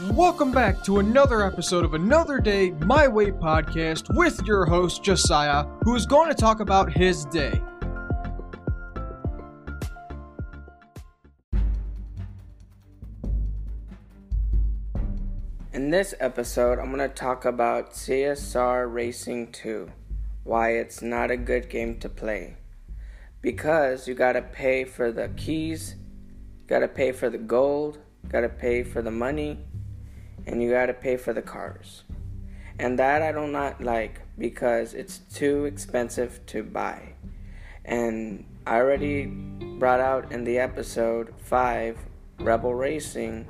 Welcome back to another episode of Another Day My Way podcast with your host Josiah, who is going to talk about his day. In this episode, I'm going to talk about CSR Racing 2, why it's not a good game to play. Because you got to pay for the keys, got to pay for the gold, got to pay for the money, and you got to pay for the cars. And that I do not like because it's too expensive to buy. And I already brought out in the episode 5 Rebel Racing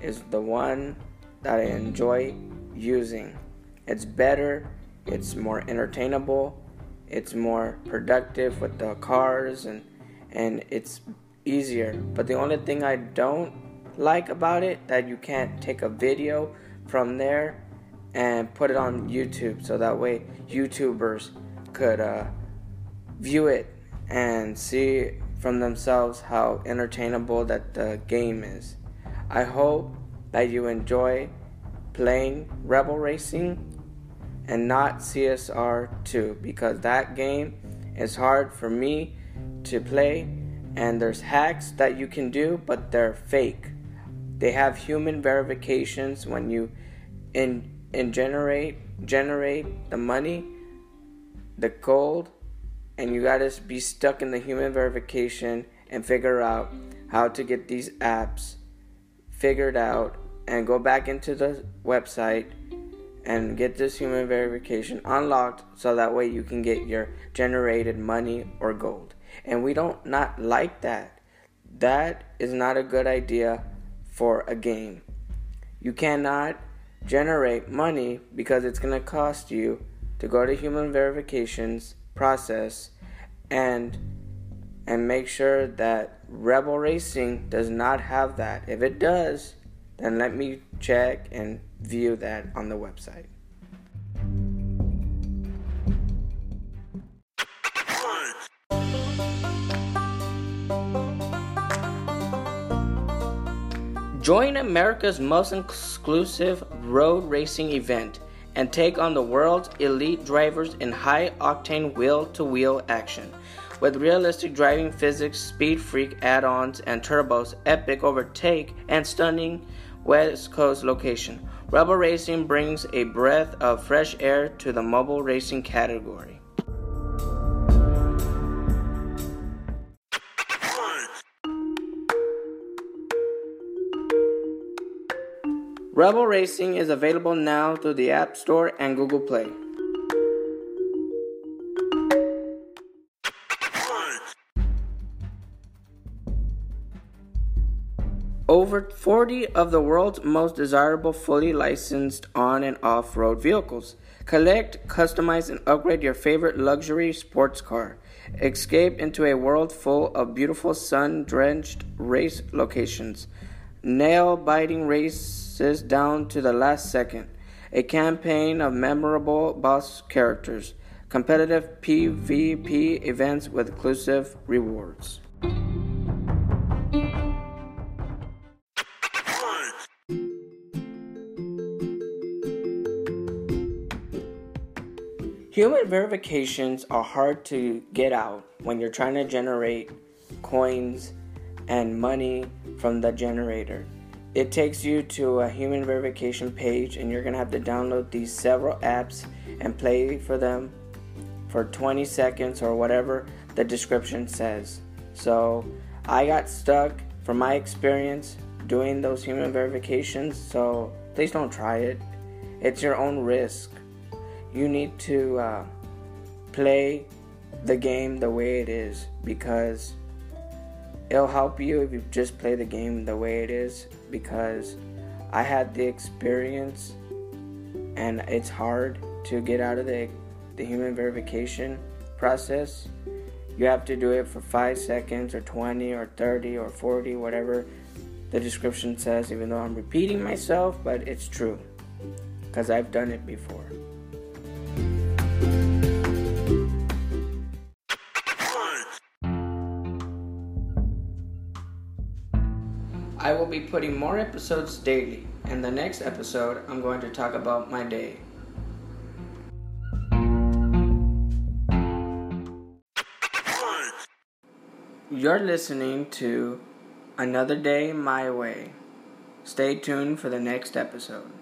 is the one that I enjoy using. It's better, it's more entertainable, it's more productive with the cars and and it's easier. But the only thing I don't like about it that you can't take a video from there and put it on YouTube so that way YouTubers could uh, view it and see from themselves how entertainable that the game is. I hope that you enjoy playing Rebel Racing and not CSR 2 because that game is hard for me to play and there's hacks that you can do but they're fake. They have human verifications when you in generate generate the money, the gold, and you gotta be stuck in the human verification and figure out how to get these apps figured out and go back into the website and get this human verification unlocked so that way you can get your generated money or gold. And we don't not like that. That is not a good idea for a game. You cannot generate money because it's going to cost you to go to human verifications process and and make sure that Rebel Racing does not have that. If it does, then let me check and view that on the website. Join America's most exclusive road racing event and take on the world's elite drivers in high octane wheel to wheel action. With realistic driving physics, speed freak add ons, and turbos, epic overtake, and stunning West Coast location, Rebel Racing brings a breath of fresh air to the mobile racing category. Rebel Racing is available now through the App Store and Google Play. Over 40 of the world's most desirable fully licensed on and off road vehicles. Collect, customize, and upgrade your favorite luxury sports car. Escape into a world full of beautiful sun drenched race locations. Nail biting races down to the last second. A campaign of memorable boss characters, competitive PvP events with exclusive rewards. Human verifications are hard to get out when you're trying to generate coins and money from the generator. It takes you to a human verification page, and you're gonna have to download these several apps and play for them for 20 seconds or whatever the description says. So I got stuck from my experience doing those human verifications, so please don't try it. It's your own risk. You need to uh, play the game the way it is because it'll help you if you just play the game the way it is because I had the experience and it's hard to get out of the, the human verification process. You have to do it for 5 seconds or 20 or 30 or 40, whatever the description says, even though I'm repeating myself, but it's true because I've done it before. I will be putting more episodes daily. In the next episode, I'm going to talk about my day. You're listening to Another Day My Way. Stay tuned for the next episode.